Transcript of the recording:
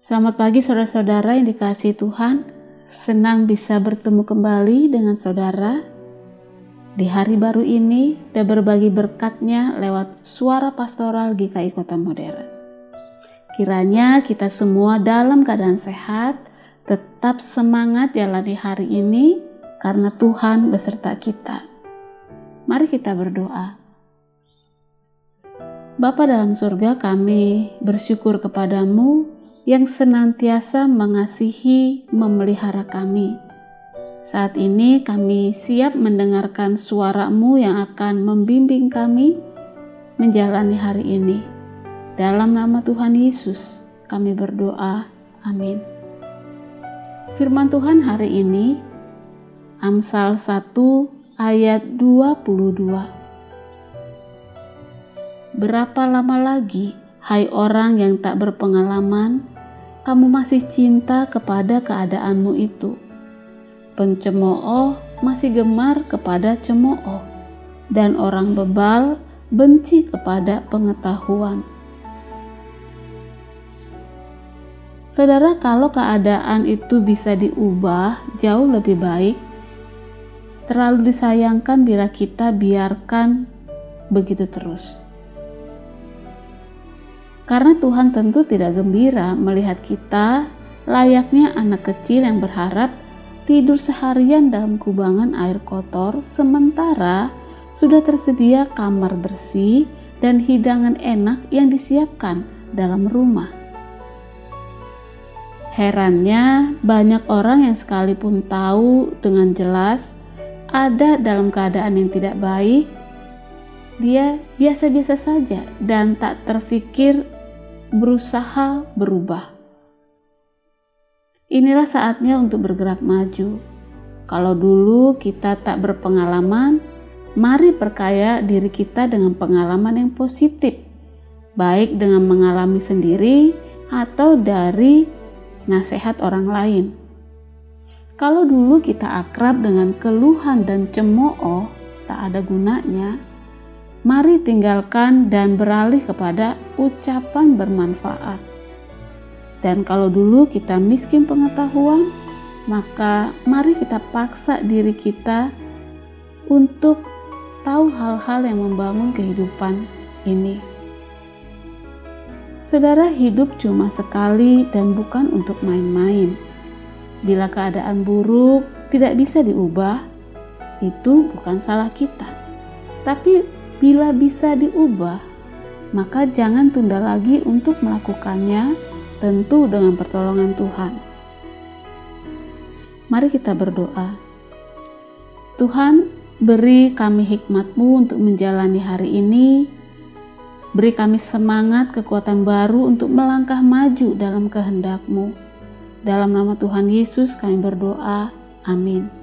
Selamat pagi saudara-saudara yang dikasih Tuhan. Senang bisa bertemu kembali dengan saudara di hari baru ini dan berbagi berkatnya lewat suara pastoral GKI Kota Modern. Kiranya kita semua dalam keadaan sehat, tetap semangat jalani hari ini karena Tuhan beserta kita. Mari kita berdoa. Bapa dalam surga kami bersyukur kepadamu yang senantiasa mengasihi memelihara kami. Saat ini kami siap mendengarkan suaramu yang akan membimbing kami menjalani hari ini. Dalam nama Tuhan Yesus kami berdoa. Amin. Firman Tuhan hari ini Amsal 1 ayat 22 Berapa lama lagi, hai orang yang tak berpengalaman, kamu masih cinta kepada keadaanmu itu? Pencemooh masih gemar kepada cemooh, dan orang bebal benci kepada pengetahuan. Saudara, kalau keadaan itu bisa diubah jauh lebih baik, terlalu disayangkan bila kita biarkan begitu terus. Karena Tuhan tentu tidak gembira melihat kita layaknya anak kecil yang berharap tidur seharian dalam kubangan air kotor sementara sudah tersedia kamar bersih dan hidangan enak yang disiapkan dalam rumah. Herannya, banyak orang yang sekalipun tahu dengan jelas ada dalam keadaan yang tidak baik, dia biasa-biasa saja dan tak terfikir berusaha berubah. Inilah saatnya untuk bergerak maju. Kalau dulu kita tak berpengalaman, mari perkaya diri kita dengan pengalaman yang positif, baik dengan mengalami sendiri atau dari nasihat orang lain. Kalau dulu kita akrab dengan keluhan dan cemooh, tak ada gunanya mari tinggalkan dan beralih kepada ucapan bermanfaat. Dan kalau dulu kita miskin pengetahuan, maka mari kita paksa diri kita untuk tahu hal-hal yang membangun kehidupan ini. Saudara hidup cuma sekali dan bukan untuk main-main. Bila keadaan buruk tidak bisa diubah, itu bukan salah kita. Tapi Bila bisa diubah, maka jangan tunda lagi untuk melakukannya, tentu dengan pertolongan Tuhan. Mari kita berdoa. Tuhan, beri kami hikmat-Mu untuk menjalani hari ini. Beri kami semangat, kekuatan baru untuk melangkah maju dalam kehendak-Mu. Dalam nama Tuhan Yesus kami berdoa. Amin.